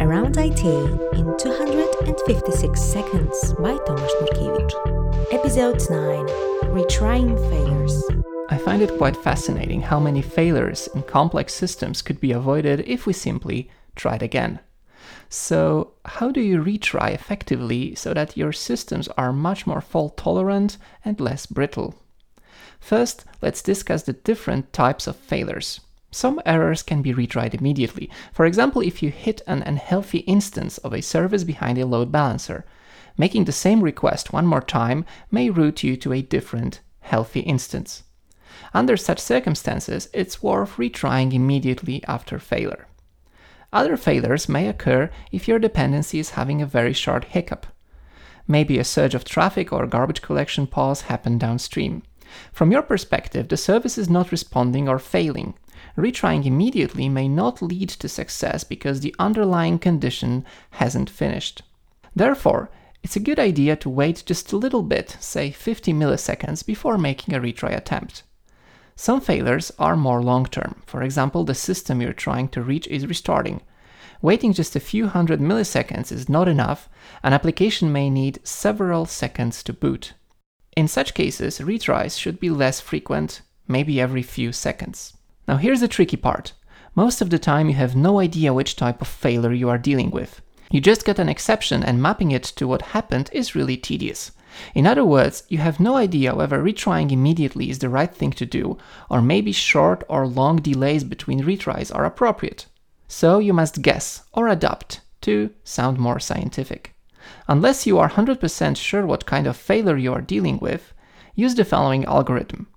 Around IT in 256 Seconds by Tomasz Nurkiewicz. Episode 9 Retrying Failures. I find it quite fascinating how many failures in complex systems could be avoided if we simply tried again. So, how do you retry effectively so that your systems are much more fault tolerant and less brittle? First, let's discuss the different types of failures. Some errors can be retried immediately. For example, if you hit an unhealthy instance of a service behind a load balancer, making the same request one more time may route you to a different healthy instance. Under such circumstances, it's worth retrying immediately after failure. Other failures may occur if your dependency is having a very short hiccup. Maybe a surge of traffic or garbage collection pause happened downstream. From your perspective, the service is not responding or failing. Retrying immediately may not lead to success because the underlying condition hasn't finished. Therefore, it's a good idea to wait just a little bit, say 50 milliseconds, before making a retry attempt. Some failures are more long term. For example, the system you're trying to reach is restarting. Waiting just a few hundred milliseconds is not enough, an application may need several seconds to boot. In such cases, retries should be less frequent, maybe every few seconds. Now, here's the tricky part. Most of the time, you have no idea which type of failure you are dealing with. You just get an exception, and mapping it to what happened is really tedious. In other words, you have no idea whether retrying immediately is the right thing to do, or maybe short or long delays between retries are appropriate. So you must guess or adapt to sound more scientific. Unless you are 100% sure what kind of failure you are dealing with, use the following algorithm.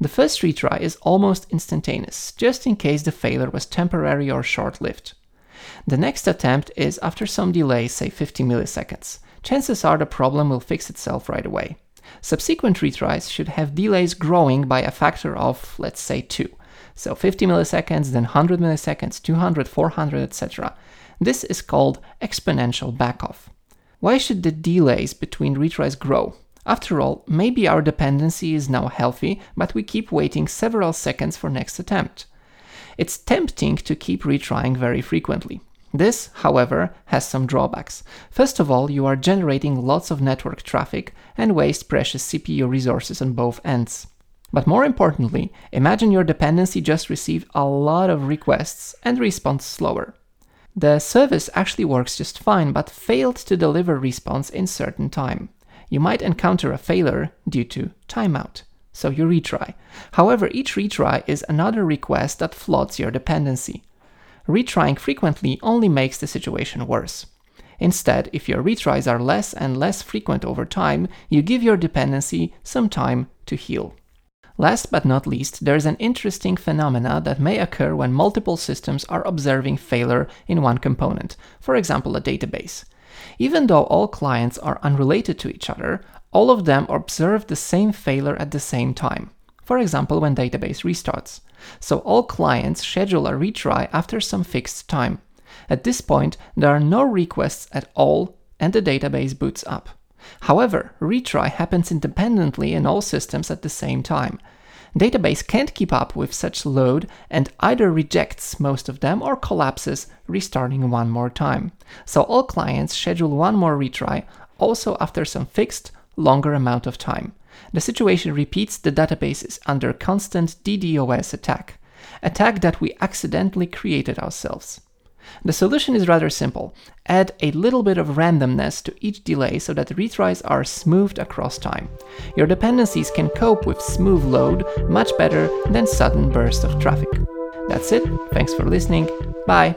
The first retry is almost instantaneous, just in case the failure was temporary or short lived. The next attempt is after some delay, say 50 milliseconds chances are the problem will fix itself right away. Subsequent retries should have delays growing by a factor of, let's say, 2. So 50 milliseconds, then 100 milliseconds, 200, 400, etc. This is called exponential backoff. Why should the delays between retries grow? After all, maybe our dependency is now healthy, but we keep waiting several seconds for next attempt. It's tempting to keep retrying very frequently. This, however, has some drawbacks. First of all, you are generating lots of network traffic and waste precious CPU resources on both ends. But more importantly, imagine your dependency just received a lot of requests and responds slower. The service actually works just fine but failed to deliver response in certain time. You might encounter a failure due to timeout, so you retry. However, each retry is another request that floods your dependency retrying frequently only makes the situation worse. Instead, if your retries are less and less frequent over time, you give your dependency some time to heal. Last but not least, there is an interesting phenomena that may occur when multiple systems are observing failure in one component, for example, a database. Even though all clients are unrelated to each other, all of them observe the same failure at the same time for example when database restarts. So all clients schedule a retry after some fixed time. At this point, there are no requests at all and the database boots up. However, retry happens independently in all systems at the same time. Database can't keep up with such load and either rejects most of them or collapses, restarting one more time. So all clients schedule one more retry, also after some fixed, longer amount of time. The situation repeats the database is under constant DDoS attack, attack that we accidentally created ourselves. The solution is rather simple. Add a little bit of randomness to each delay so that retries are smoothed across time. Your dependencies can cope with smooth load much better than sudden bursts of traffic. That's it. Thanks for listening. Bye.